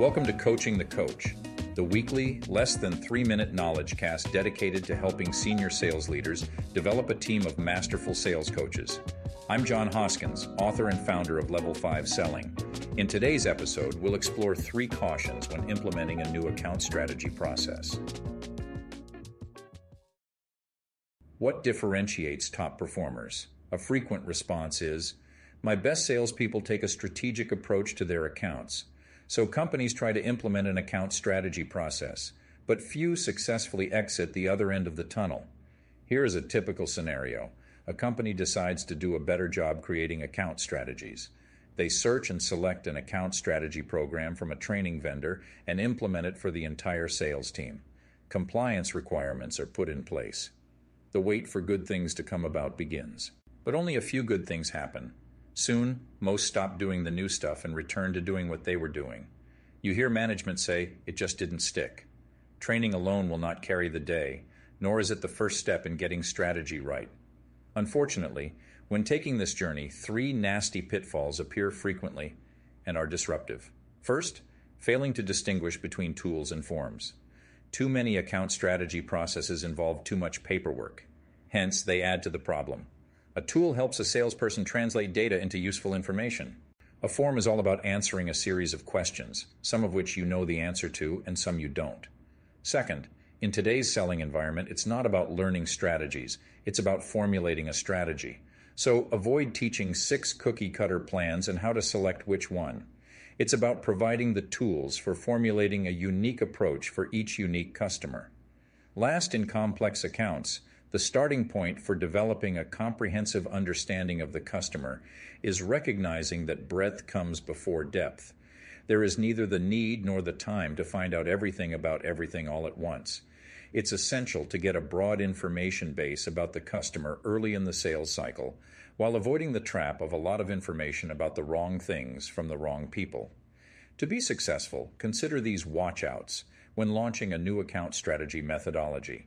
Welcome to Coaching the Coach, the weekly, less than three minute knowledge cast dedicated to helping senior sales leaders develop a team of masterful sales coaches. I'm John Hoskins, author and founder of Level 5 Selling. In today's episode, we'll explore three cautions when implementing a new account strategy process. What differentiates top performers? A frequent response is My best salespeople take a strategic approach to their accounts. So companies try to implement an account strategy process, but few successfully exit the other end of the tunnel. Here is a typical scenario a company decides to do a better job creating account strategies. They search and select an account strategy program from a training vendor and implement it for the entire sales team. Compliance requirements are put in place. The wait for good things to come about begins. But only a few good things happen. Soon, most stop doing the new stuff and return to doing what they were doing. You hear management say, it just didn't stick. Training alone will not carry the day, nor is it the first step in getting strategy right. Unfortunately, when taking this journey, three nasty pitfalls appear frequently and are disruptive. First, failing to distinguish between tools and forms. Too many account strategy processes involve too much paperwork. Hence, they add to the problem. A tool helps a salesperson translate data into useful information. A form is all about answering a series of questions, some of which you know the answer to and some you don't. Second, in today's selling environment, it's not about learning strategies, it's about formulating a strategy. So avoid teaching six cookie cutter plans and how to select which one. It's about providing the tools for formulating a unique approach for each unique customer. Last in complex accounts, the starting point for developing a comprehensive understanding of the customer is recognizing that breadth comes before depth. There is neither the need nor the time to find out everything about everything all at once. It's essential to get a broad information base about the customer early in the sales cycle while avoiding the trap of a lot of information about the wrong things from the wrong people. To be successful, consider these watchouts when launching a new account strategy methodology.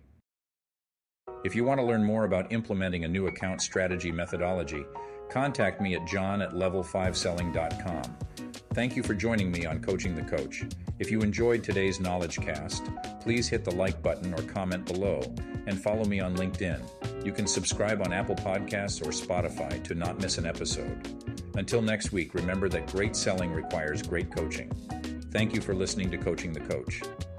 If you want to learn more about implementing a new account strategy methodology, contact me at john at level5selling.com. Thank you for joining me on Coaching the Coach. If you enjoyed today's knowledge cast, please hit the like button or comment below and follow me on LinkedIn. You can subscribe on Apple Podcasts or Spotify to not miss an episode. Until next week, remember that great selling requires great coaching. Thank you for listening to Coaching the Coach.